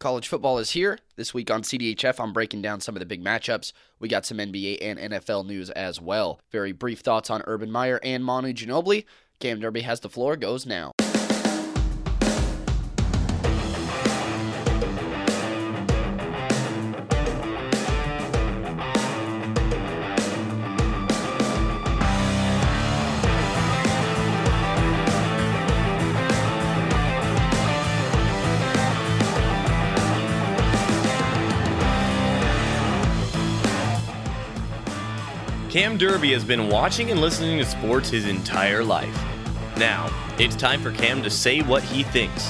College football is here. This week on CDHF, I'm breaking down some of the big matchups. We got some NBA and NFL news as well. Very brief thoughts on Urban Meyer and Manu Ginobili. Cam Derby has the floor, goes now. Cam Derby has been watching and listening to sports his entire life. Now, it's time for Cam to say what he thinks.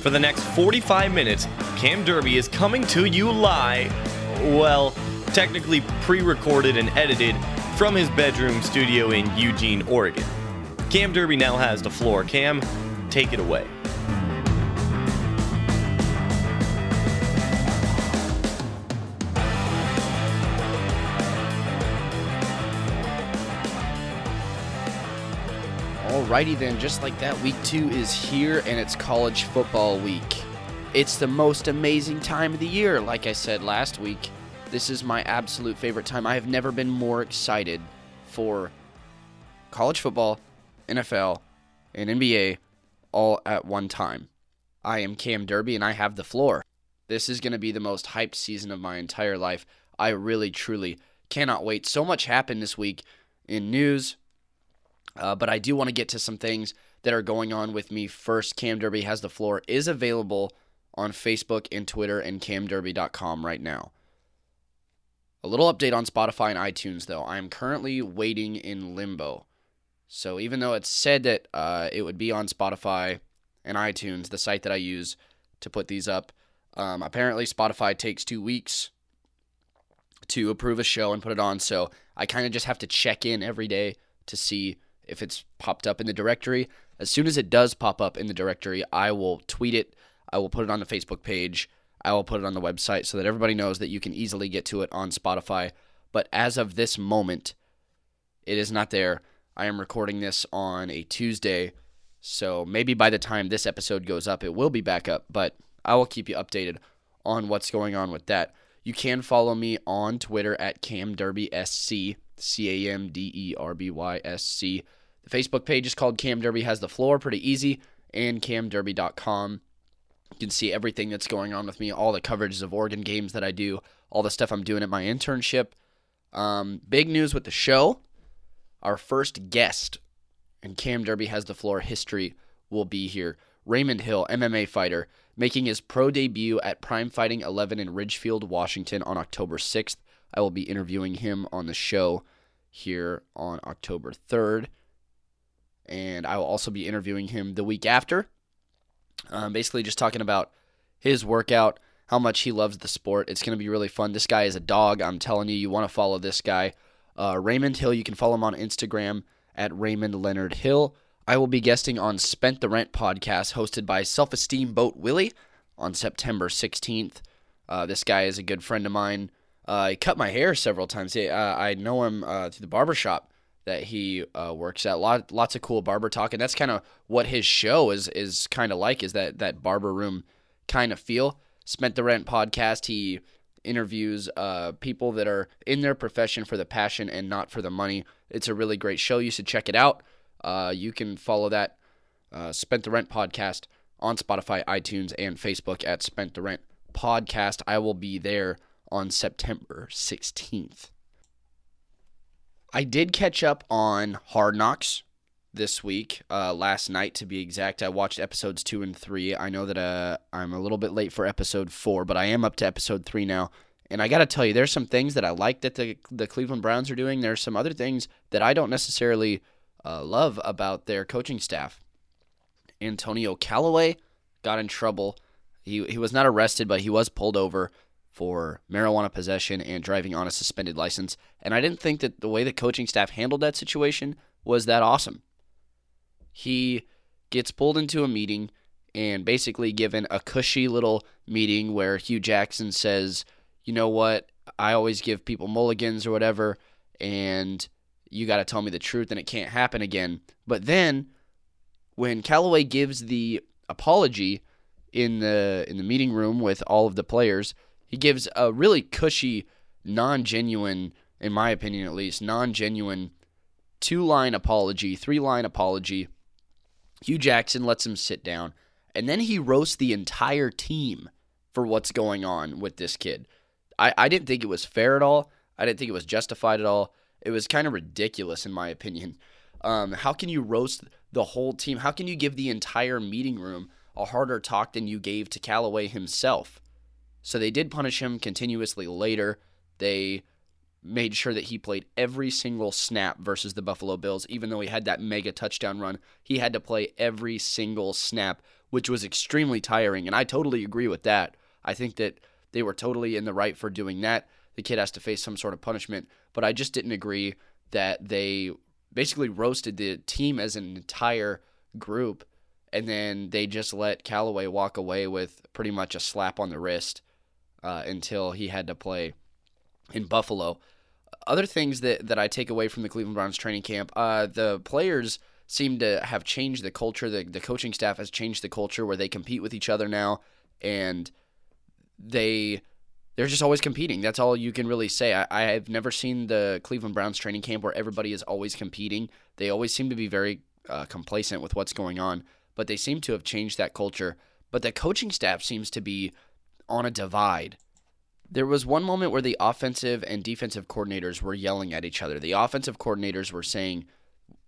For the next 45 minutes, Cam Derby is coming to you live, well, technically pre recorded and edited from his bedroom studio in Eugene, Oregon. Cam Derby now has the floor. Cam, take it away. Alrighty then, just like that, week two is here and it's college football week. It's the most amazing time of the year, like I said last week. This is my absolute favorite time. I have never been more excited for college football, NFL, and NBA all at one time. I am Cam Derby and I have the floor. This is going to be the most hyped season of my entire life. I really, truly cannot wait. So much happened this week in news, uh, but I do want to get to some things that are going on with me first. Cam Derby has the floor is available on Facebook and Twitter and camderby.com right now. A little update on Spotify and iTunes though. I am currently waiting in limbo. So even though it's said that uh, it would be on Spotify and iTunes, the site that I use to put these up, um, apparently Spotify takes two weeks to approve a show and put it on. So I kind of just have to check in every day to see if it's popped up in the directory. As soon as it does pop up in the directory, I will tweet it. I will put it on the Facebook page. I will put it on the website so that everybody knows that you can easily get to it on Spotify. But as of this moment, it is not there. I am recording this on a Tuesday, so maybe by the time this episode goes up, it will be back up, but I will keep you updated on what's going on with that. You can follow me on Twitter at CamDerbySC, C A M D E R B Y S C. The Facebook page is called Cam Derby Has the Floor, pretty easy, and camderby.com. You can see everything that's going on with me, all the coverages of Oregon games that I do, all the stuff I'm doing at my internship. Um, big news with the show. Our first guest in Cam Derby Has the Floor history will be here. Raymond Hill, MMA fighter, making his pro debut at Prime Fighting 11 in Ridgefield, Washington on October 6th. I will be interviewing him on the show here on October 3rd. And I will also be interviewing him the week after. Um, basically, just talking about his workout, how much he loves the sport. It's going to be really fun. This guy is a dog. I'm telling you, you want to follow this guy. Uh, Raymond Hill, you can follow him on Instagram at Raymond Leonard Hill. I will be guesting on Spent the Rent podcast hosted by Self Esteem Boat Willie on September 16th. Uh, this guy is a good friend of mine. Uh, he cut my hair several times. He, uh, I know him uh, through the barbershop that he uh, works at. Lot, lots of cool barber talk, and that's kind of what his show is is kind of like. Is that that barber room kind of feel? Spent the Rent podcast. He interviews uh, people that are in their profession for the passion and not for the money. It's a really great show. You should check it out. Uh, you can follow that uh, Spent the Rent podcast on Spotify, iTunes, and Facebook at Spent the Rent podcast. I will be there on September 16th. I did catch up on Hard Knocks this week, uh, last night to be exact. I watched episodes two and three. I know that uh, I'm a little bit late for episode four, but I am up to episode three now. And I got to tell you, there's some things that I like that the, the Cleveland Browns are doing. There's some other things that I don't necessarily uh, love about their coaching staff. Antonio Callaway got in trouble. He, he was not arrested, but he was pulled over for marijuana possession and driving on a suspended license. And I didn't think that the way the coaching staff handled that situation was that awesome. He gets pulled into a meeting and basically given a cushy little meeting where Hue Jackson says, you know what, I always give people mulligans or whatever, and you got to tell me the truth and it can't happen again. But then when Callaway gives the apology, in the in the meeting room with all of the players. He gives a really cushy, non-genuine, in my opinion at least, non-genuine two-line apology, three-line apology. Hue Jackson lets him sit down, and then he roasts the entire team for what's going on with this kid. I, I didn't think it was fair at all. I didn't think it was justified at all. It was kind of ridiculous, in my opinion. Um, how can you roast the whole team? How can you give the entire meeting room a harder talk than you gave to Callaway himself? So they did punish him continuously later. They made sure that he played every single snap versus the Buffalo Bills, even though he had that mega touchdown run. He had to play every single snap, which was extremely tiring. And I totally agree with that. I think that they were totally in the right for doing that. The kid has to face some sort of punishment, but I just didn't agree that they basically roasted the team as an entire group and then they just let Callaway walk away with pretty much a slap on the wrist uh, until he had to play in Buffalo. Other things that, that I take away from the Cleveland Browns training camp, uh, the players seem to have changed the culture. The, the coaching staff has changed the culture where they compete with each other now, and they they're just always competing. That's all you can really say. I, I have never seen the Cleveland Browns training camp where everybody is always competing. They always seem to be very uh, complacent with what's going on, but they seem to have changed that culture. But the coaching staff seems to be on a divide. There was one moment where the offensive and defensive coordinators were yelling at each other. The offensive coordinators were saying,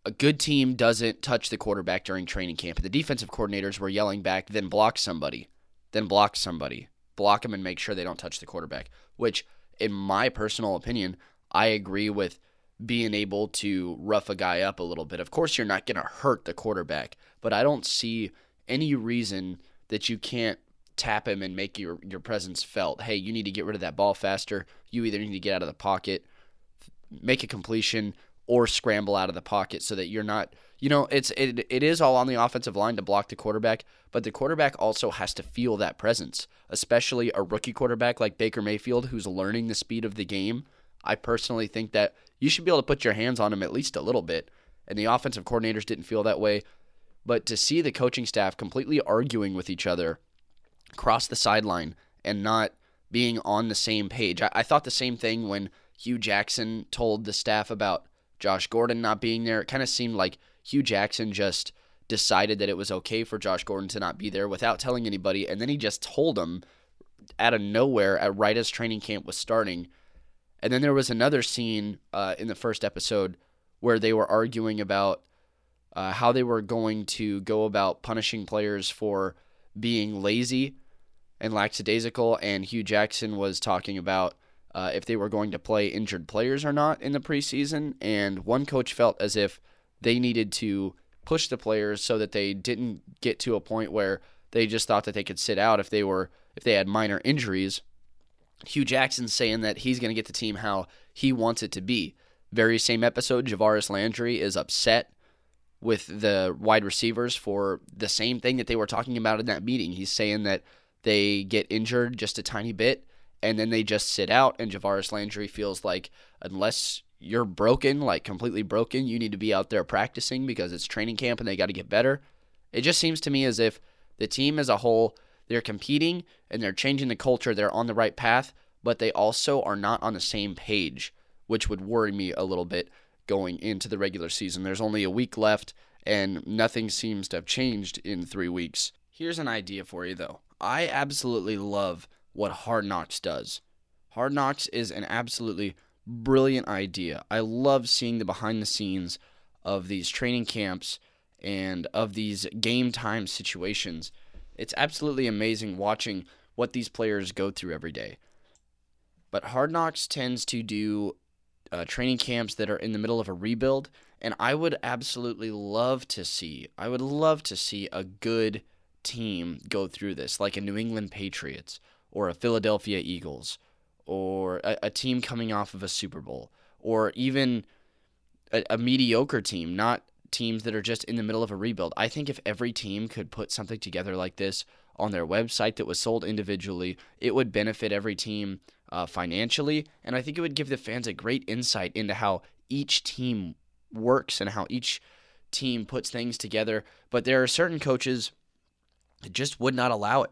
a good team doesn't touch the quarterback during training camp. The defensive coordinators were yelling back, then block somebody, then block somebody block them and make sure they don't touch the quarterback. Which, in my personal opinion, I agree with being able to rough a guy up a little bit. Of course, you're not going to hurt the quarterback, but I don't see any reason that you can't tap him and make your, your presence felt. Hey, you need to get rid of that ball faster. You either need to get out of the pocket, make a completion, or scramble out of the pocket so that you're not you know it's it, it is all on the offensive line to block the quarterback but the quarterback also has to feel that presence especially a rookie quarterback like Baker Mayfield who's learning the speed of the game. I personally think that you should be able to put your hands on him at least a little bit and the offensive coordinators didn't feel that way but to see the coaching staff completely arguing with each other across the sideline and not being on the same page. I, I thought the same thing when Hue Jackson told the staff about Josh Gordon not being there. It kind of seemed like Hue Jackson just decided that it was okay for Josh Gordon to not be there without telling anybody, and then he just told him out of nowhere at right as training camp was starting. And then there was another scene uh, in the first episode where they were arguing about uh, how they were going to go about punishing players for being lazy and lackadaisical, and Hue Jackson was talking about uh, if they were going to play injured players or not in the preseason. And one coach felt as if they needed to push the players so that they didn't get to a point where they just thought that they could sit out if they were if they had minor injuries. Hue Jackson saying that he's going to get the team how he wants it to be. Very same episode, Jarvis Landry is upset with the wide receivers for the same thing that they were talking about in that meeting. He's saying that they get injured just a tiny bit and then they just sit out. And Jarvis Landry feels like unless you're broken, like completely broken, you need to be out there practicing because it's training camp and they got to get better. It just seems to me as if the team as a whole, they're competing and they're changing the culture. They're on the right path, but they also are not on the same page, which would worry me a little bit going into the regular season. There's only a week left and nothing seems to have changed in three weeks. Here's an idea for you, though. I absolutely love what Hard Knocks does. Hard Knocks is an absolutely brilliant idea. I love seeing the behind the scenes of these training camps and of these game time situations. It's absolutely amazing watching what these players go through every day. But Hard Knocks tends to do uh, training camps that are in the middle of a rebuild, and I would absolutely love to see. I would love to see a good team go through this, like a New England Patriots or a Philadelphia Eagles or a, a team coming off of a Super Bowl or even a, a mediocre team, not teams that are just in the middle of a rebuild. I think if every team could put something together like this on their website that was sold individually, it would benefit every team uh, financially. And I think it would give the fans a great insight into how each team works and how each team puts things together. But there are certain coaches that just would not allow it.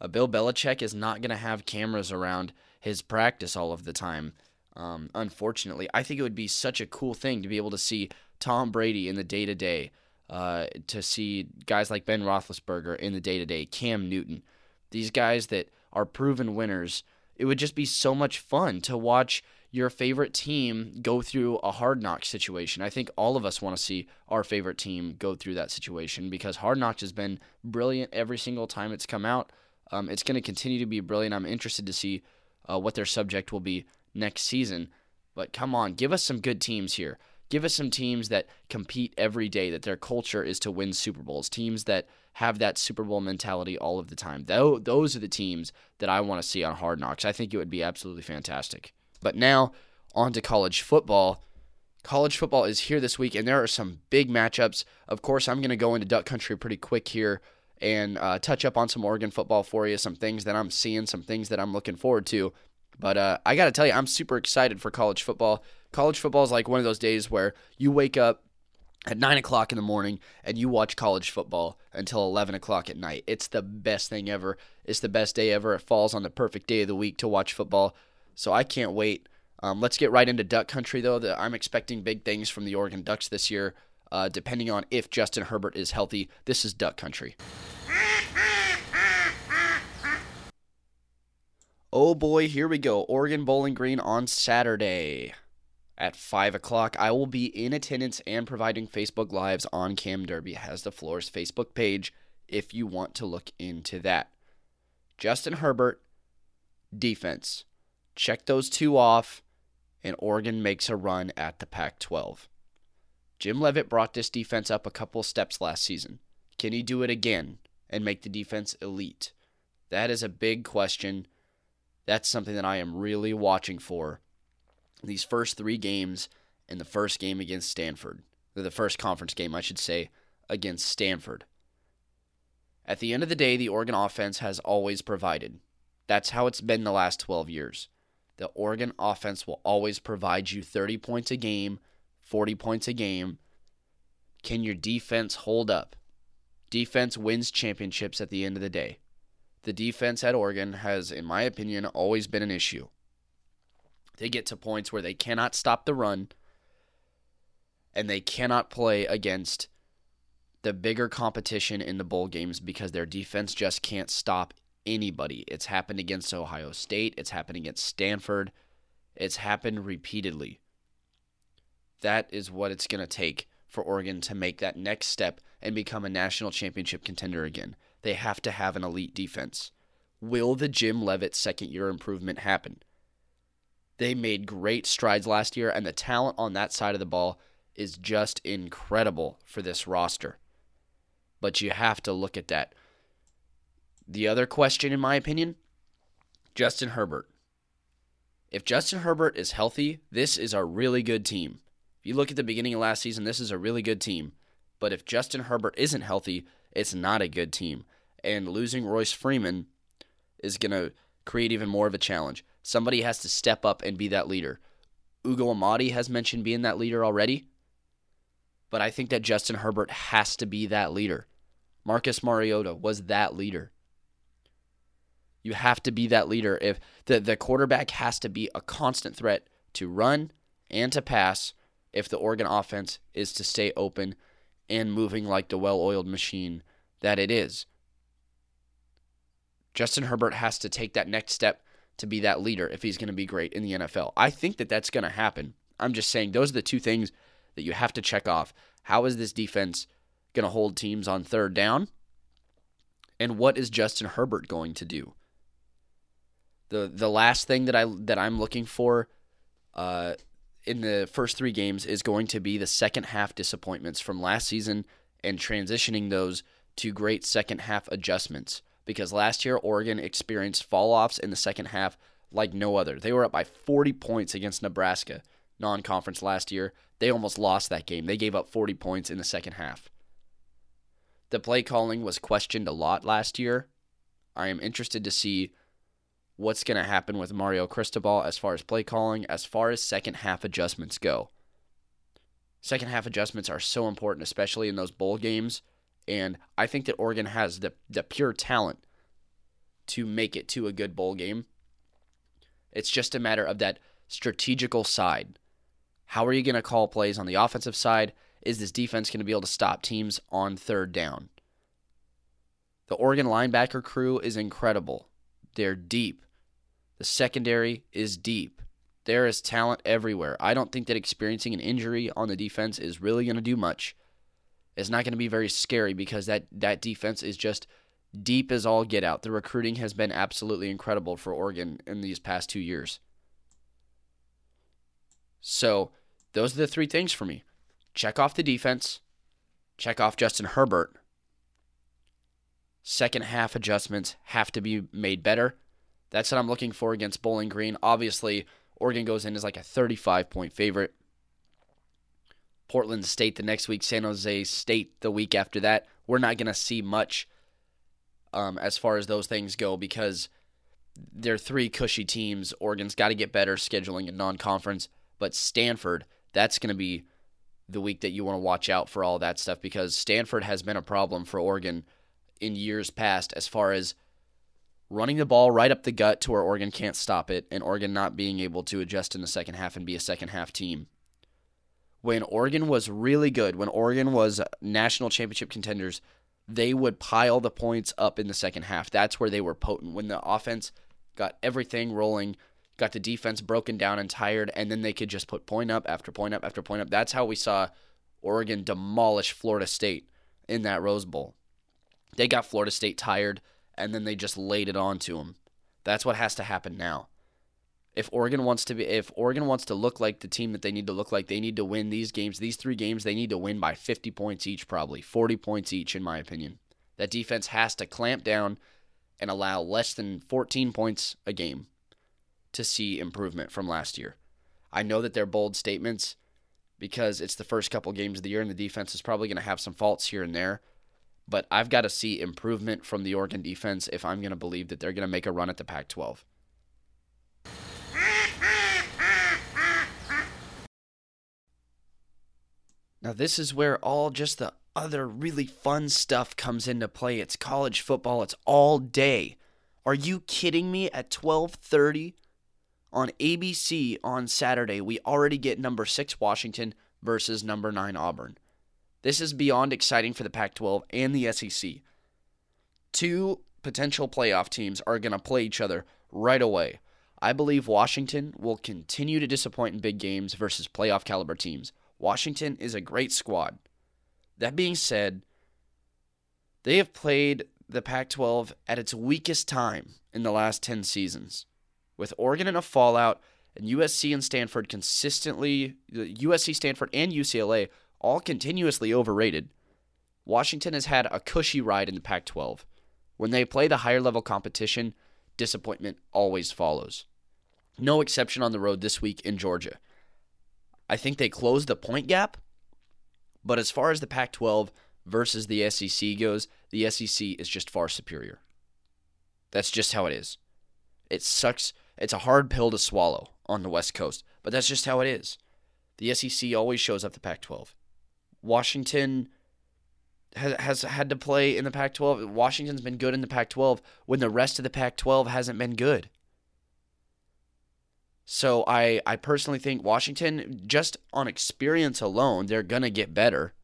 Uh, Bill Belichick is not going to have cameras around his practice all of the time. Um, unfortunately, I think it would be such a cool thing to be able to see Tom Brady in the day to day, to see guys like Ben Roethlisberger in the day to day, Cam Newton, these guys that are proven winners. It would just be so much fun to watch your favorite team go through a hard knock situation. I think all of us want to see our favorite team go through that situation because hard knocks has been brilliant every single time it's come out. Um, it's going to continue to be brilliant. I'm interested to see uh, what their subject will be next season. But come on, give us some good teams here. Give us some teams that compete every day, that their culture is to win Super Bowls, teams that have that Super Bowl mentality all of the time. Though those are the teams that I want to see on Hard Knocks. I think it would be absolutely fantastic. But now on to college football. College football is here this week, and there are some big matchups. Of course, I'm going to go into Duck Country pretty quick here and uh, touch up on some Oregon football for you, some things that I'm seeing, some things that I'm looking forward to. But uh, I got to tell you, I'm super excited for college football. College football is like one of those days where you wake up at 9 o'clock in the morning and you watch college football until 11 o'clock at night. It's the best thing ever. It's the best day ever. It falls on the perfect day of the week to watch football. So I can't wait. Um, let's get right into Duck Country, though. The, I'm expecting big things from the Oregon Ducks this year, uh, depending on if Justin Herbert is healthy. This is Duck Country. Oh boy, here we go. Oregon Bowling Green on Saturday at 5 o'clock. I will be in attendance and providing Facebook Lives on Cam Derby has the Floors Facebook page if you want to look into that. Justin Herbert, defense. Check those two off, and Oregon makes a run at the Pac 12. Jim Leavitt brought this defense up a couple steps last season. Can he do it again and make the defense elite? That is a big question that's something that I am really watching for these first three games and the first game against Stanford, or the first conference game, I should say, against Stanford. At the end of the day, the Oregon offense has always provided. That's how it's been the last 12 years. The Oregon offense will always provide you 30 points a game, 40 points a game. Can your defense hold up? Defense wins championships at the end of the day the defense at Oregon has, in my opinion, always been an issue. They get to points where they cannot stop the run and they cannot play against the bigger competition in the bowl games because their defense just can't stop anybody. It's happened against Ohio State, it's happened against Stanford, it's happened repeatedly. That is what it's going to take for Oregon to make that next step and become a national championship contender again they have to have an elite defense. Will the Jim Leavitt second year improvement happen? They made great strides last year, and the talent on that side of the ball is just incredible for this roster. But you have to look at that. The other question, in my opinion Justin Herbert. If Justin Herbert is healthy, this is a really good team. You look at the beginning of last season, this is a really good team. But if Justin Herbert isn't healthy, it's not a good team and losing Royce Freeman is going to create even more of a challenge. Somebody has to step up and be that leader. Ugo Amadi has mentioned being that leader already, but I think that Justin Herbert has to be that leader. Marcus Mariota was that leader. You have to be that leader. If the, the quarterback has to be a constant threat to run and to pass if the Oregon offense is to stay open and moving like the well oiled machine that it is. Justin Herbert has to take that next step to be that leader if he's going to be great in the NFL. I think that that's going to happen. I'm just saying those are the two things that you have to check off. How is this defense going to hold teams on third down? And what is Justin Herbert going to do? The the last thing that I that I'm looking for uh, in the first three games is going to be the second half disappointments from last season and transitioning those to great second half adjustments because last year Oregon experienced fall offs in the second half like no other. They were up by 40 points against Nebraska, non conference last year. They almost lost that game. They gave up 40 points in the second half. The play calling was questioned a lot last year. I am interested to see what's going to happen with Mario Cristobal as far as play calling, as far as second half adjustments go. Second half adjustments are so important, especially in those bowl games And I think that Oregon has the, the pure talent to make it to a good bowl game. It's just a matter of that strategical side. How are you going to call plays on the offensive side? Is this defense going to be able to stop teams on third down? The Oregon linebacker crew is incredible. They're deep. The secondary is deep. There is talent everywhere. I don't think that experiencing an injury on the defense is really going to do much. It's not going to be very scary because that, that defense is just deep as all get out. The recruiting has been absolutely incredible for Oregon in these past two years. So, those are the three things for me check off the defense, check off Justin Herbert. Second half adjustments have to be made better. That's what I'm looking for against Bowling Green. Obviously, Oregon goes in as like a 35 point favorite. Portland State the next week, San Jose State the week after that. We're not going to see much um, as far as those things go because they're three cushy teams. Oregon's got to get better scheduling a non conference, but Stanford, that's going to be the week that you want to watch out for all that stuff because Stanford has been a problem for Oregon in years past as far as running the ball right up the gut to where Oregon can't stop it and Oregon not being able to adjust in the second half and be a second half team. When Oregon was really good, when Oregon was national championship contenders, they would pile the points up in the second half. That's where they were potent. When the offense got everything rolling, got the defense broken down and tired, and then they could just put point up after point up after point up. That's how we saw Oregon demolish Florida State in that Rose Bowl. They got Florida State tired, and then they just laid it on to them. That's what has to happen now. If Oregon wants to be, if Oregon wants to look like the team that they need to look like, they need to win these games. These three games, they need to win by 50 points each, probably 40 points each, in my opinion. That defense has to clamp down and allow less than 14 points a game to see improvement from last year. I know that they're bold statements because it's the first couple games of the year and the defense is probably going to have some faults here and there. But I've got to see improvement from the Oregon defense if I'm going to believe that they're going to make a run at the Pac 12. Now, this is where all just the other really fun stuff comes into play. It's college football. It's all day. Are you kidding me? At 12:30 on ABC on Saturday, we already get number 6 Washington versus number 9 Auburn. This is beyond exciting for the Pac-12 and the SEC. Two potential playoff teams are going to play each other right away. I believe Washington will continue to disappoint in big games versus playoff caliber teams. Washington is a great squad. That being said, they have played the Pac 12 at its weakest time in the last 10 seasons. With Oregon in a fallout and USC and Stanford consistently, USC, Stanford, and UCLA all continuously overrated, Washington has had a cushy ride in the Pac 12. When they play the higher level competition, disappointment always follows. No exception on the road this week in Georgia. I think they closed the point gap, but as far as the Pac 12 versus the SEC goes, the SEC is just far superior. That's just how it is. It sucks. It's a hard pill to swallow on the West Coast, but that's just how it is. The SEC always shows up the Pac 12. Washington has, has had to play in the Pac 12. Washington's been good in the Pac 12 when the rest of the Pac 12 hasn't been good. So I, I personally think Washington, just on experience alone, they're going to get better.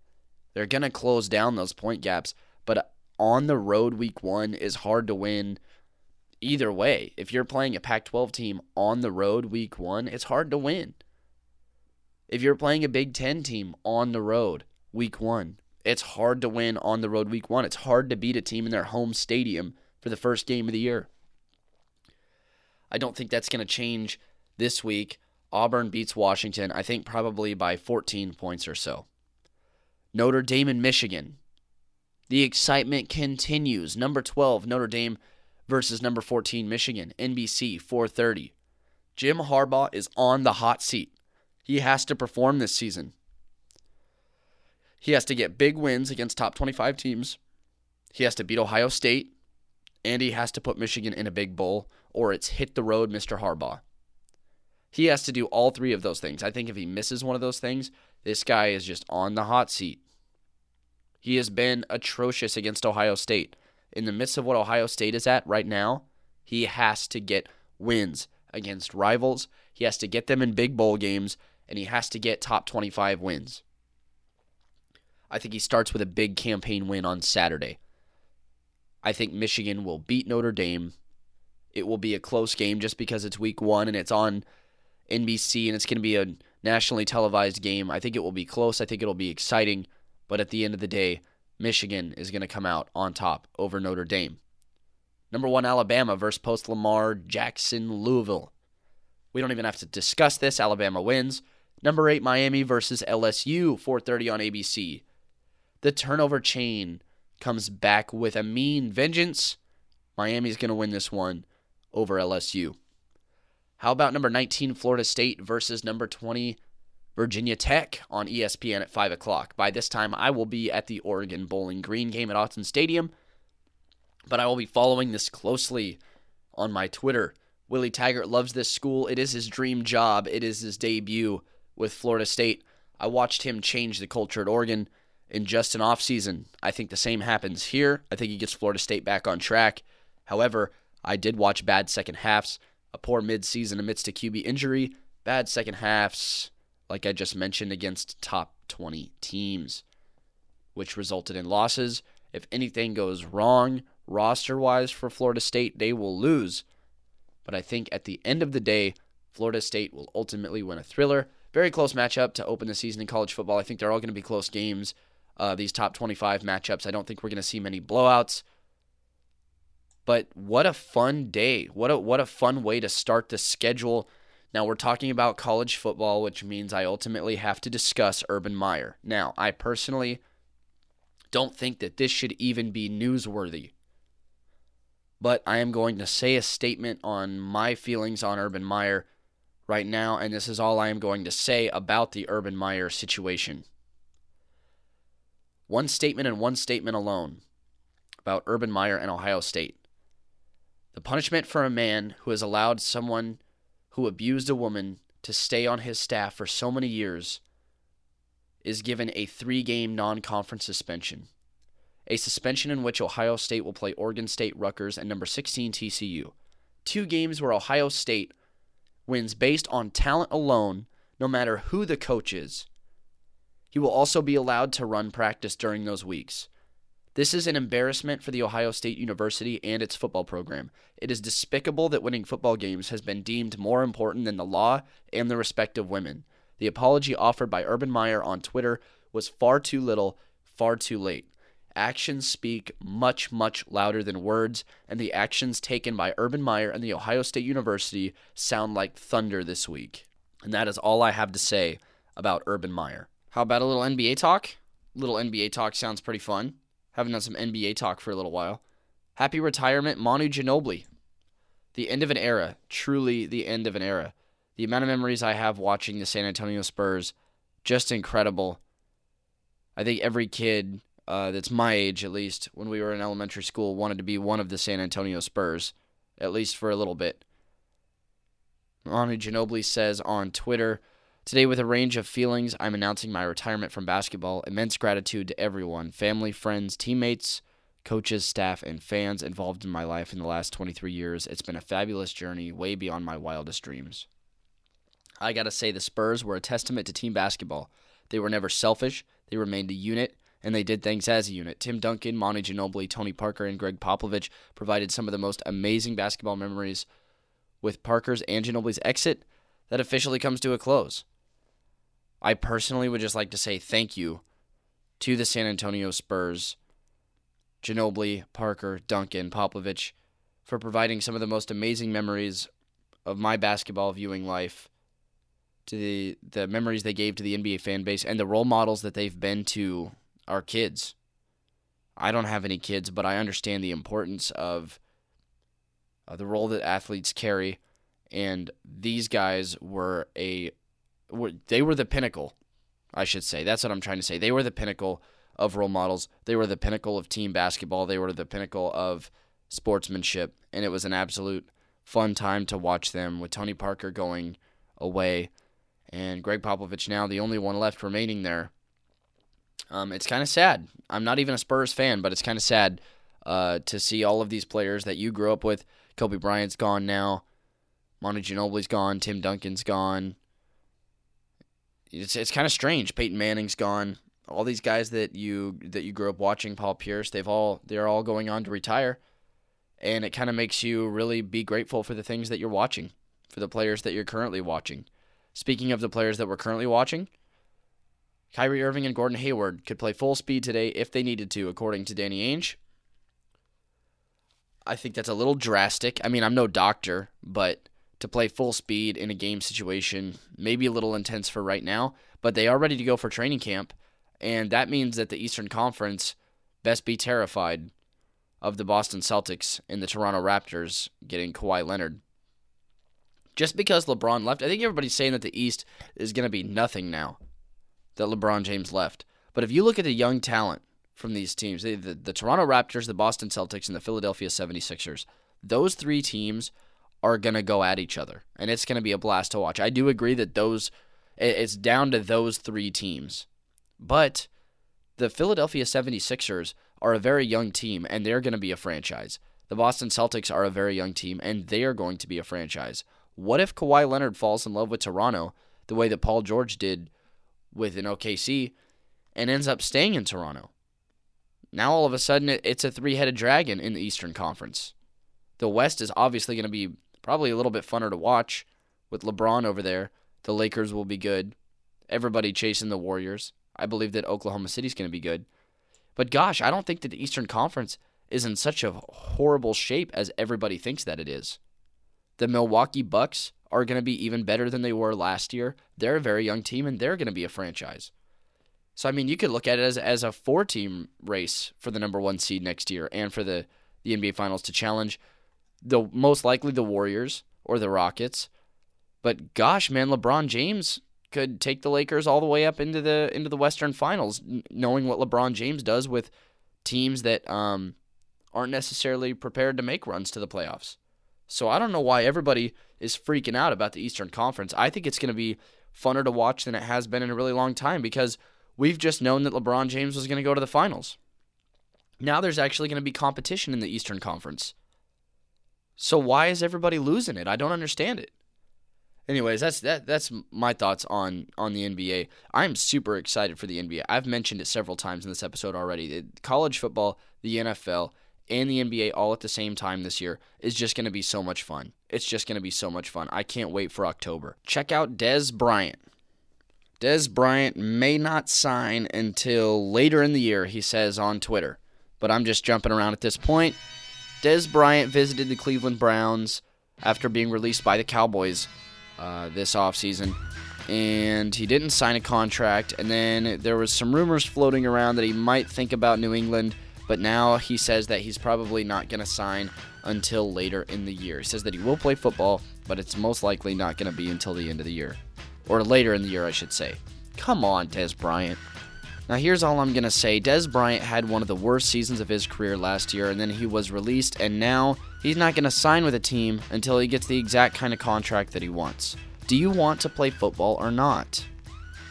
They're going to close down those point gaps. But on the road, week one is hard to win either way. If you're playing a Pac 12 team on the road, week one, it's hard to win. If you're playing a Big Ten team on the road, week one, it's hard to win on the road, week one. It's hard to beat a team in their home stadium for the first game of the year. I don't think that's going to change this week, Auburn beats Washington, I think probably by 14 points or so. Notre Dame and Michigan. The excitement continues. Number 12, Notre Dame versus number 14, Michigan. NBC, 430. Jim Harbaugh is on the hot seat. He has to perform this season. He has to get big wins against top 25 teams. He has to beat Ohio State. And he has to put Michigan in a big bowl, or it's hit the road, Mr. Harbaugh. He has to do all three of those things. I think if he misses one of those things, this guy is just on the hot seat. He has been atrocious against Ohio State. In the midst of what Ohio State is at right now, he has to get wins against rivals. He has to get them in big bowl games, and he has to get top 25 wins. I think he starts with a big campaign win on Saturday. I think Michigan will beat Notre Dame. It will be a close game just because it's week one and it's on NBC and it's going to be a nationally televised game. I think it will be close. I think it'll be exciting. But at the end of the day, Michigan is going to come out on top over Notre Dame. Number one, Alabama versus post Lamar Jackson Louisville. We don't even have to discuss this. Alabama wins. Number eight, Miami versus LSU, 4:30 on ABC. The turnover chain comes back with a mean vengeance. Miami's going to win this one over LSU. How about number 19, Florida State versus number 20, Virginia Tech on ESPN at 5 o'clock? By this time, I will be at the Oregon Bowling Green game at Autzen Stadium, but I will be following this closely on my Twitter. Willie Taggart loves this school. It is his dream job, it is his debut with Florida State. I watched him change the culture at Oregon in just an offseason. I think the same happens here. I think he gets Florida State back on track. However, I did watch bad second halves, a poor midseason amidst a QB injury, bad second halves, like I just mentioned, against top 20 teams, which resulted in losses. If anything goes wrong roster wise for Florida State, they will lose. But I think at the end of the day, Florida State will ultimately win a thriller. Very close matchup to open the season in college football. I think they're all going to be close games uh, these top 25 matchups. I don't think we're going to see many blowouts. But what a fun day. What a what a fun way to start the schedule. Now we're talking about college football, which means I ultimately have to discuss Urban Meyer. Now, I personally don't think that this should even be newsworthy. But I am going to say a statement on my feelings on Urban Meyer right now, and this is all I am going to say about the Urban Meyer situation. One statement and one statement alone about Urban Meyer and Ohio State. The punishment for a man who has allowed someone who abused a woman to stay on his staff for so many years is given a three game non conference suspension. A suspension in which Ohio State will play Oregon State, Rutgers, and number 16 TCU. Two games where Ohio State wins based on talent alone, no matter who the coach is. He will also be allowed to run practice during those weeks. This is an embarrassment for the Ohio State University and its football program. It is despicable that winning football games has been deemed more important than the law and the respect of women. The apology offered by Urban Meyer on Twitter was far too little, far too late. Actions speak much, much louder than words, and the actions taken by Urban Meyer and the Ohio State University sound like thunder this week. And that is all I have to say about Urban Meyer. How about a little NBA talk? Little NBA talk sounds pretty fun. Haven't done some NBA talk for a little while. Happy retirement, Manu Ginobili. The end of an era. Truly the end of an era. The amount of memories I have watching the San Antonio Spurs, just incredible. I think every kid uh, that's my age, at least, when we were in elementary school, wanted to be one of the San Antonio Spurs, at least for a little bit. Manu Ginobili says on Twitter, Today, with a range of feelings, I'm announcing my retirement from basketball. Immense gratitude to everyone family, friends, teammates, coaches, staff, and fans involved in my life in the last 23 years. It's been a fabulous journey, way beyond my wildest dreams. I got to say, the Spurs were a testament to team basketball. They were never selfish, they remained a unit, and they did things as a unit. Tim Duncan, Manu Ginobili, Tony Parker, and Gregg Popovich provided some of the most amazing basketball memories with Parker's and Ginobili's exit that officially comes to a close. I personally would just like to say thank you to the San Antonio Spurs, Ginobili, Parker, Duncan, Popovich, for providing some of the most amazing memories of my basketball viewing life, to the, the memories they gave to the NBA fan base, and the role models that they've been to our kids. I don't have any kids, but I understand the importance of uh, the role that athletes carry, and these guys were a they were the pinnacle, I should say. That's what I'm trying to say. They were the pinnacle of role models. They were the pinnacle of team basketball. They were the pinnacle of sportsmanship, and it was an absolute fun time to watch them with Tony Parker going away and Gregg Popovich now the only one left remaining there. Um, it's kind of sad. I'm not even a Spurs fan, but it's kind of sad uh, to see all of these players that you grew up with. Kobe Bryant's gone now. Manu Ginobili's gone. Tim Duncan's gone. It's it's kind of strange. Peyton Manning's gone. All these guys that you that you grew up watching, Paul Pierce, they've all they're all going on to retire, and it kind of makes you really be grateful for the things that you're watching, for the players that you're currently watching. Speaking of the players that we're currently watching, Kyrie Irving and Gordon Hayward could play full speed today if they needed to, according to Danny Ainge. I think that's a little drastic. I mean, I'm no doctor, but to play full speed in a game situation, maybe a little intense for right now, but they are ready to go for training camp. And that means that the Eastern Conference best be terrified of the Boston Celtics and the Toronto Raptors getting Kawhi Leonard. Just because LeBron left, I think everybody's saying that the East is going to be nothing now that LeBron James left. But if you look at the young talent from these teams, the, the, the Toronto Raptors, the Boston Celtics, and the Philadelphia 76ers, those three teams are going to go at each other. And it's going to be a blast to watch. I do agree that those, it's down to those three teams. But the Philadelphia 76ers are a very young team, and they're going to be a franchise. The Boston Celtics are a very young team, and they are going to be a franchise. What if Kawhi Leonard falls in love with Toronto the way that Paul George did with an OKC and ends up staying in Toronto? Now all of a sudden it's a three-headed dragon in the Eastern Conference. The West is obviously going to be probably a little bit funner to watch with LeBron over there. The Lakers will be good. Everybody chasing the Warriors. I believe that Oklahoma City's going to be good. But gosh, I don't think that the Eastern Conference is in such a horrible shape as everybody thinks that it is. The Milwaukee Bucks are going to be even better than they were last year. They're a very young team and they're going to be a franchise. So I mean, you could look at it as as a four team race for the number 1 seed next year and for the the NBA finals to challenge the most likely the Warriors or the Rockets. But gosh, man, LeBron James could take the Lakers all the way up into the into the Western Finals, knowing what LeBron James does with teams that um, aren't necessarily prepared to make runs to the playoffs. So I don't know why everybody is freaking out about the Eastern Conference. I think it's going to be funner to watch than it has been in a really long time because we've just known that LeBron James was going to go to the finals. Now there's actually going to be competition in the Eastern Conference. So why is everybody losing it? I don't understand it. Anyways, that's that that's my thoughts on on the NBA. I'm super excited for the NBA. I've mentioned it several times in this episode already. College football, the NFL, and the NBA all at the same time this year is just going to be so much fun. It's just going to be so much fun. I can't wait for October. Check out Dez Bryant. Dez Bryant may not sign until later in the year, he says on Twitter. But I'm just jumping around at this point. Dez Bryant visited the Cleveland Browns after being released by the Cowboys uh, this offseason. And he didn't sign a contract. And then there was some rumors floating around that he might think about New England. But now he says that he's probably not going to sign until later in the year. He says that he will play football, but it's most likely not going to be until the end of the year. Or later in the year, I should say. Come on, Dez Bryant. Now, here's all I'm going to say Dez Bryant had one of the worst seasons of his career last year, and then he was released, and now he's not going to sign with a team until he gets the exact kind of contract that he wants. Do you want to play football or not?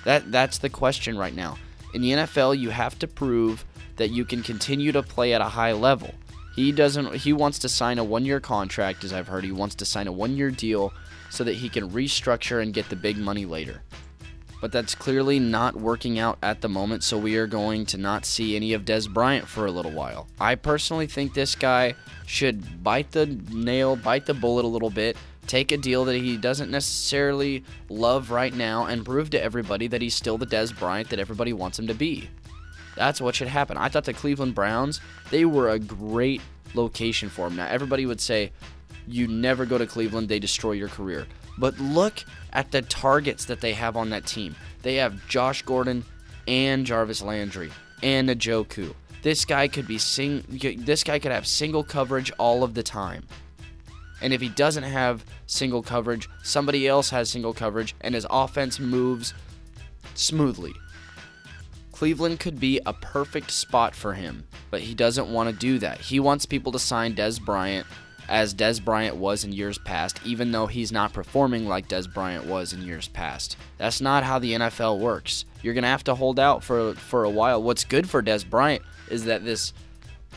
That that's the question right now. In the NFL, you have to prove that you can continue to play at a high level. He doesn't he wants to sign a 1-year contract as I've heard. He wants to sign a 1-year deal so that he can restructure and get the big money later but that's clearly not working out at the moment, so we are going to not see any of Dez Bryant for a little while. I personally think this guy should bite the nail, bite the bullet a little bit, take a deal that he doesn't necessarily love right now, and prove to everybody that he's still the Dez Bryant that everybody wants him to be. That's what should happen. I thought the Cleveland Browns, they were a great location for him. Now, everybody would say, you never go to Cleveland, they destroy your career. But look at the targets that they have on that team. They have Josh Gordon and Jarvis Landry and Njoku. This guy could be sing. This guy could have single coverage all of the time. And if he doesn't have single coverage, somebody else has single coverage, and his offense moves smoothly. Cleveland could be a perfect spot for him, but he doesn't want to do that. He wants people to sign Dez Bryant as Dez Bryant was in years past, even though he's not performing like Dez Bryant was in years past. That's not how the NFL works. You're going to have to hold out for, for a while. What's good for Dez Bryant is that this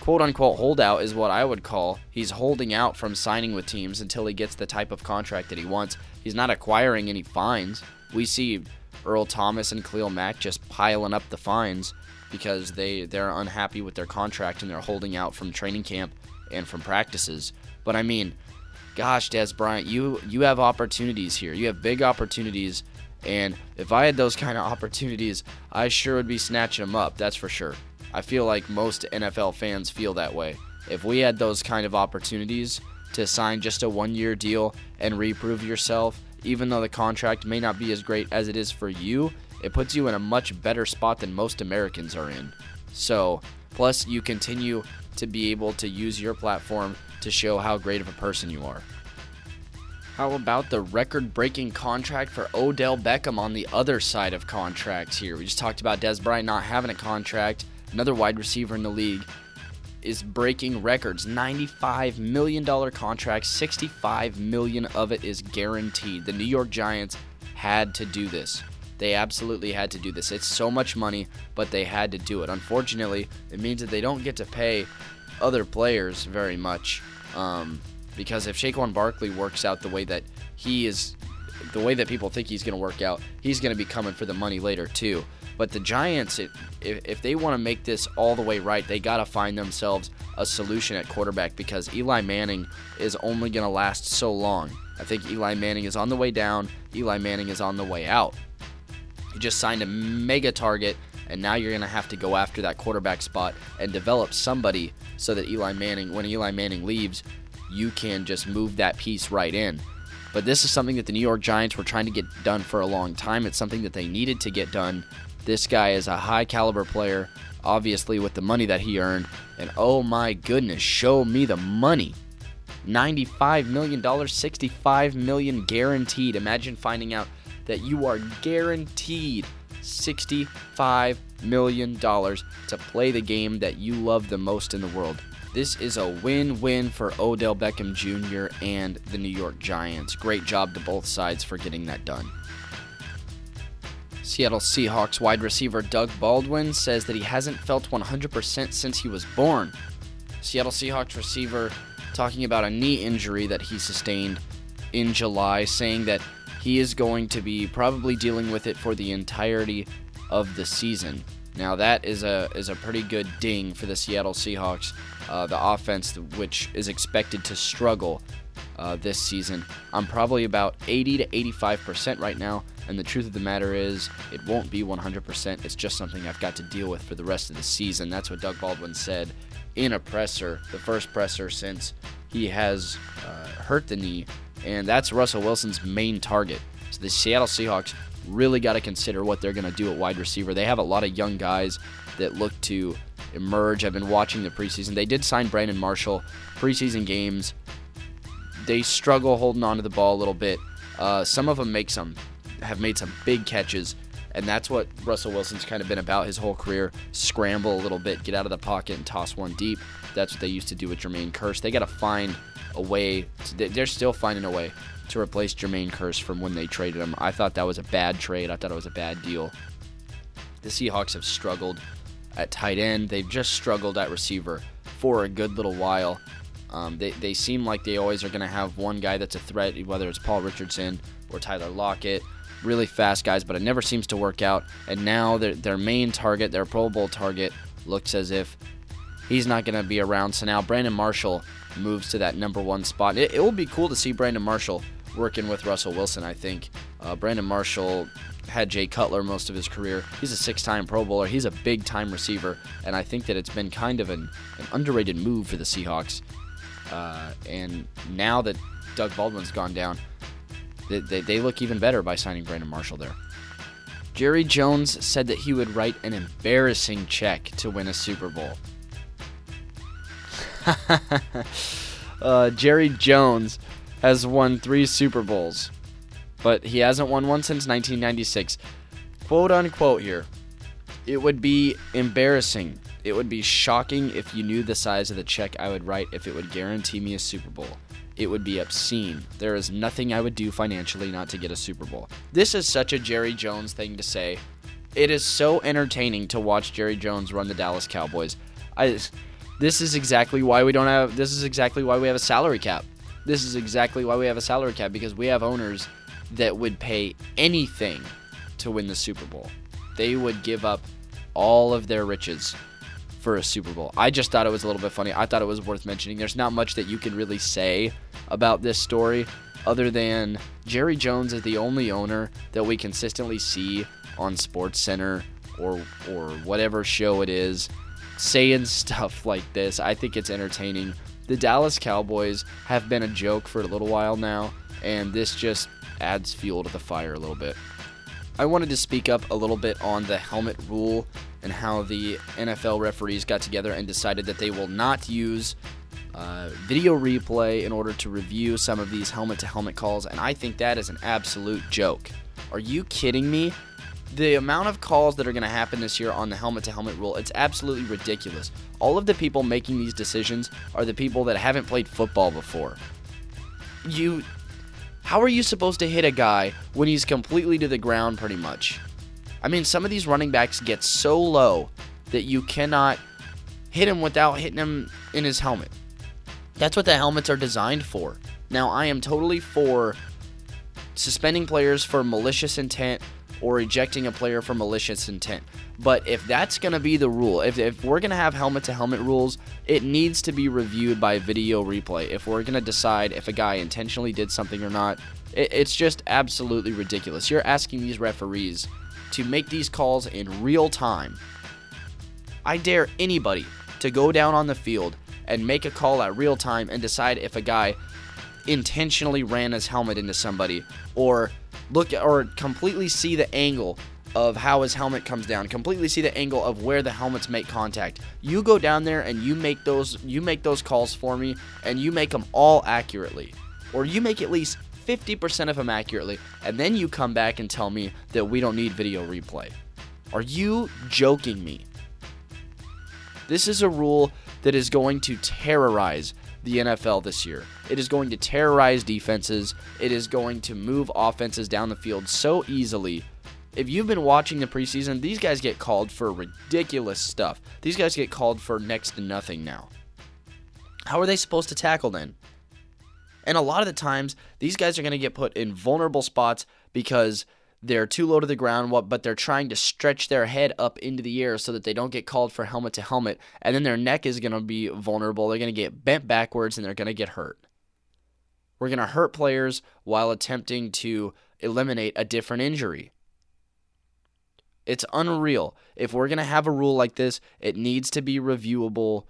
quote unquote holdout is what I would call he's holding out from signing with teams until he gets the type of contract that he wants. He's not acquiring any fines. We see Earl Thomas and Khalil Mack just piling up the fines because they, they're unhappy with their contract and they're holding out from training camp and from practices. But I mean, gosh, Dez Bryant, you you have opportunities here. You have big opportunities, and if I had those kind of opportunities, I sure would be snatching them up. That's for sure. I feel like most NFL fans feel that way. If we had those kind of opportunities to sign just a one-year deal and reprove yourself, even though the contract may not be as great as it is for you, it puts you in a much better spot than most Americans are in. So, plus you continue to be able to use your platform to show how great of a person you are. How about the record breaking contract for Odell Beckham on the other side of contracts here? We just talked about Dez Bryant not having a contract. Another wide receiver in the league is breaking records. $95 million contract, 65 million of it is guaranteed. The New York Giants had to do this. They absolutely had to do this. It's so much money, but they had to do it. Unfortunately, it means that they don't get to pay other players very much. Um, because if Saquon Barkley works out the way that he is, the way that people think he's going to work out, he's going to be coming for the money later too. But the Giants, it, if, if they want to make this all the way right, they got to find themselves a solution at quarterback because Eli Manning is only going to last so long. I think Eli Manning is on the way down. Eli Manning is on the way out. You just signed a mega target, and now you're going to have to go after that quarterback spot and develop somebody so that Eli Manning, when Eli Manning leaves, you can just move that piece right in. But this is something that the New York Giants were trying to get done for a long time. It's something that they needed to get done. This guy is a high caliber player, obviously, with the money that he earned. And oh my goodness, show me the money. $95 million, $65 million guaranteed. Imagine finding out that you are guaranteed $65 million to play the game that you love the most in the world. This is a win win for Odell Beckham Jr. and the New York Giants. Great job to both sides for getting that done. Seattle Seahawks wide receiver Doug Baldwin says that he hasn't felt 100% since he was born. Seattle Seahawks receiver talking about a knee injury that he sustained in July, saying that he is going to be probably dealing with it for the entirety of the season. Now that is a is a pretty good ding for the Seattle Seahawks, uh, the offense which is expected to struggle uh, this season. I'm probably about 80 to 85 percent right now, and the truth of the matter is, it won't be 100 percent. It's just something I've got to deal with for the rest of the season. That's what Doug Baldwin said in a presser, the first presser since he has uh, hurt the knee, and that's Russell Wilson's main target. So the Seattle Seahawks really got to consider what they're going to do at wide receiver. They have a lot of young guys that look to emerge. I've been watching the preseason. They did sign Brandon Marshall. Preseason games, they struggle holding on to the ball a little bit. Uh, some of them make some, have made some big catches, and that's what Russell Wilson's kind of been about his whole career. Scramble a little bit, get out of the pocket, and toss one deep. That's what they used to do with Jermaine Kearse. They got to find a way. To, they're still finding a way to replace Jermaine Kearse from when they traded him. I thought that was a bad trade. I thought it was a bad deal. The Seahawks have struggled at tight end. They've just struggled at receiver for a good little while. Um, they, they seem like they always are going to have one guy that's a threat, whether it's Paul Richardson or Tyler Lockett. Really fast guys, but it never seems to work out. And now their, their main target, their Pro Bowl target, looks as if he's not going to be around. So now Brandon Marshall moves to that number one spot. It, it will be cool to see Brandon Marshall working with Russell Wilson, I think. Uh, Brandon Marshall had Jay Cutler most of his career. He's a six time Pro Bowler. He's a big time receiver, and I think that it's been kind of an, an underrated move for the Seahawks. Uh, and now that Doug Baldwin's gone down, they, they, they look even better by signing Brandon Marshall there. Jerry Jones said that he would write an embarrassing check to win a Super Bowl. uh, Jerry Jones has won three Super Bowls, but he hasn't won one since 1996. Quote unquote here. It would be embarrassing. It would be shocking if you knew the size of the check I would write if it would guarantee me a Super Bowl. It would be obscene. There is nothing I would do financially not to get a Super Bowl. This is such a Jerry Jones thing to say. It is so entertaining to watch Jerry Jones run the Dallas Cowboys. I this is exactly why we don't have this is exactly why we have a salary cap. This is exactly why we have a salary cap because we have owners that would pay anything to win the Super Bowl. They would give up all of their riches for a Super Bowl. I just thought it was a little bit funny. I thought it was worth mentioning. There's not much that you can really say about this story other than Jerry Jones is the only owner that we consistently see on Sports Center or or whatever show it is saying stuff like this. I think it's entertaining. The Dallas Cowboys have been a joke for a little while now, and this just adds fuel to the fire a little bit. I wanted to speak up a little bit on the helmet rule and how the NFL referees got together and decided that they will not use uh, video replay in order to review some of these helmet to helmet calls, and I think that is an absolute joke. Are you kidding me? The amount of calls that are going to happen this year on the helmet to helmet rule, it's absolutely ridiculous. All of the people making these decisions are the people that haven't played football before. You how are you supposed to hit a guy when he's completely to the ground pretty much? I mean, some of these running backs get so low that you cannot hit him without hitting him in his helmet. That's what the helmets are designed for. Now, I am totally for suspending players for malicious intent or ejecting a player for malicious intent. But if that's going to be the rule, if, if we're going to have helmet to helmet rules, it needs to be reviewed by video replay. If we're going to decide if a guy intentionally did something or not, it, it's just absolutely ridiculous. You're asking these referees to make these calls in real time. I dare anybody to go down on the field and make a call at real time and decide if a guy intentionally ran his helmet into somebody or look or completely see the angle of how his helmet comes down completely see the angle of where the helmets make contact you go down there and you make those you make those calls for me and you make them all accurately or you make at least 50% of them accurately and then you come back and tell me that we don't need video replay are you joking me this is a rule that is going to terrorize the NFL this year. It is going to terrorize defenses. It is going to move offenses down the field so easily. If you've been watching the preseason, these guys get called for ridiculous stuff. These guys get called for next to nothing now. How are they supposed to tackle then? And a lot of the times, these guys are going to get put in vulnerable spots because they're too low to the ground, but they're trying to stretch their head up into the air so that they don't get called for helmet to helmet, and then their neck is going to be vulnerable. They're going to get bent backwards and they're going to get hurt. We're going to hurt players while attempting to eliminate a different injury. It's unreal. If we're going to have a rule like this, it needs to be reviewable.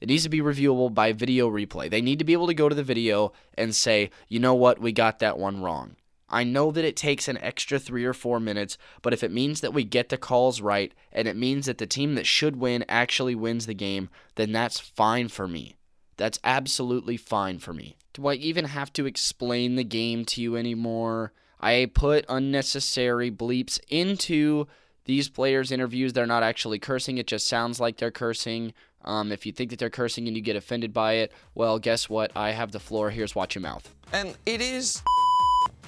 It needs to be reviewable by video replay. They need to be able to go to the video and say, you know what, we got that one wrong. I know that it takes an extra three or four minutes, but if it means that we get the calls right and it means that the team that should win actually wins the game, then that's fine for me. That's absolutely fine for me. Do I even have to explain the game to you anymore? I put unnecessary bleeps into these players' interviews. They're not actually cursing, it just sounds like they're cursing. Um, if you think that they're cursing and you get offended by it, well, guess what? I have the floor. Here's Watch Your Mouth. And it is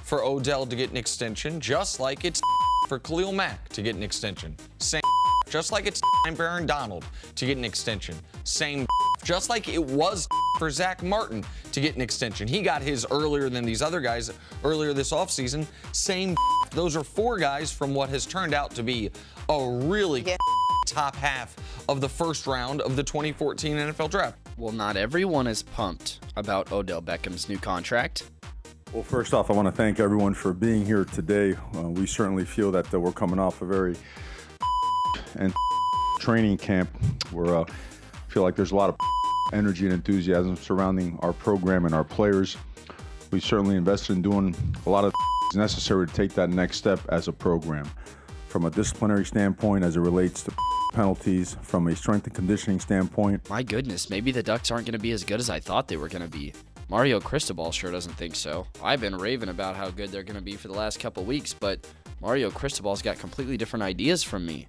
for Odell to get an extension, just like it's for Khalil Mack to get an extension. Same just like it's for Aaron Donald to get an extension. Same just like it was for Zack Martin to get an extension. He got his earlier than these other guys earlier this offseason. Same those are four guys from what has turned out to be a really yeah. top half of the first round of the 2014 NFL draft. Well, not everyone is pumped about Odell Beckham's new contract. Well, first off, I want to thank everyone for being here today. Uh, we certainly feel that uh, we're coming off a very and training camp where uh, I feel like there's a lot of energy and enthusiasm surrounding our program and our players. We certainly invested in doing a lot of necessary to take that next step as a program. From a disciplinary standpoint, as it relates to penalties, from a strength and conditioning standpoint. My goodness, maybe the Ducks aren't going to be as good as I thought they were going to be. Mario Cristobal sure doesn't think so. I've been raving about how good they're going to be for the last couple weeks, but Mario Cristobal's got completely different ideas from me.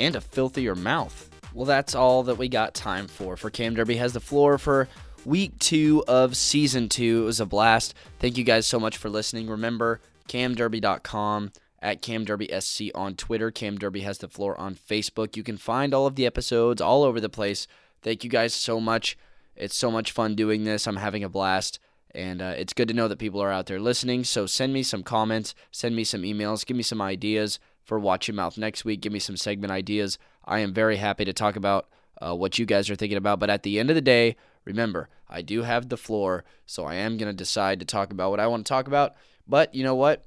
And a filthier mouth. Well, that's all that we got time for. For Cam Derby has the floor for week two of season two. It was a blast. Thank you guys so much for listening. Remember, camderby.com at camderbysc on Twitter. Cam Derby has the floor on Facebook. You can find all of the episodes all over the place. Thank you guys so much. It's so much fun doing this. I'm having a blast. And uh, it's good to know that people are out there listening. So send me some comments, send me some emails, give me some ideas for Watch Your Mouth next week. Give me some segment ideas. I am very happy to talk about uh, what you guys are thinking about. But at the end of the day, remember, I do have the floor, so I am going to decide to talk about what I want to talk about. But you know what?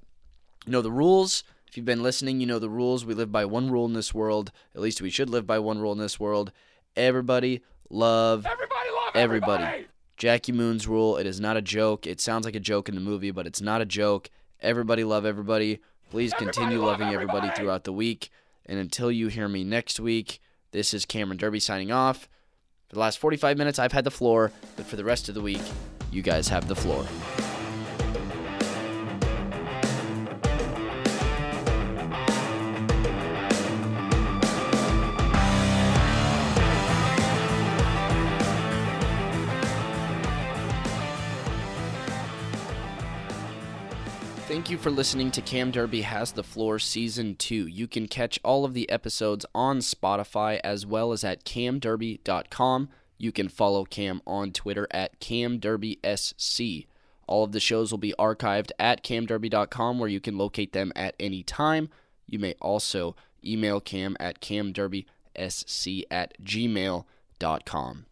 You know the rules. If you've been listening, you know the rules. We live by one rule in this world. At least we should live by one rule in this world. Everybody love Everybody love everybody. everybody. Jackie Moon's rule. It is not a joke. It sounds like a joke in the movie, but it's not a joke. Everybody love everybody. Please continue love loving everybody everybody. throughout the week. And until you hear me next week, this is Cameron Derby signing off. For the last 45 minutes, I've had the floor, but for the rest of the week, you guys have the floor. Thank you for listening to Cam Derby Has the Floor Season 2. You can catch all of the episodes on Spotify as well as at camderby.com. You can follow Cam on Twitter at camderbysc. All of the shows will be archived at camderby.com where you can locate them at any time. You may also email cam at camderbysc at gmail.com.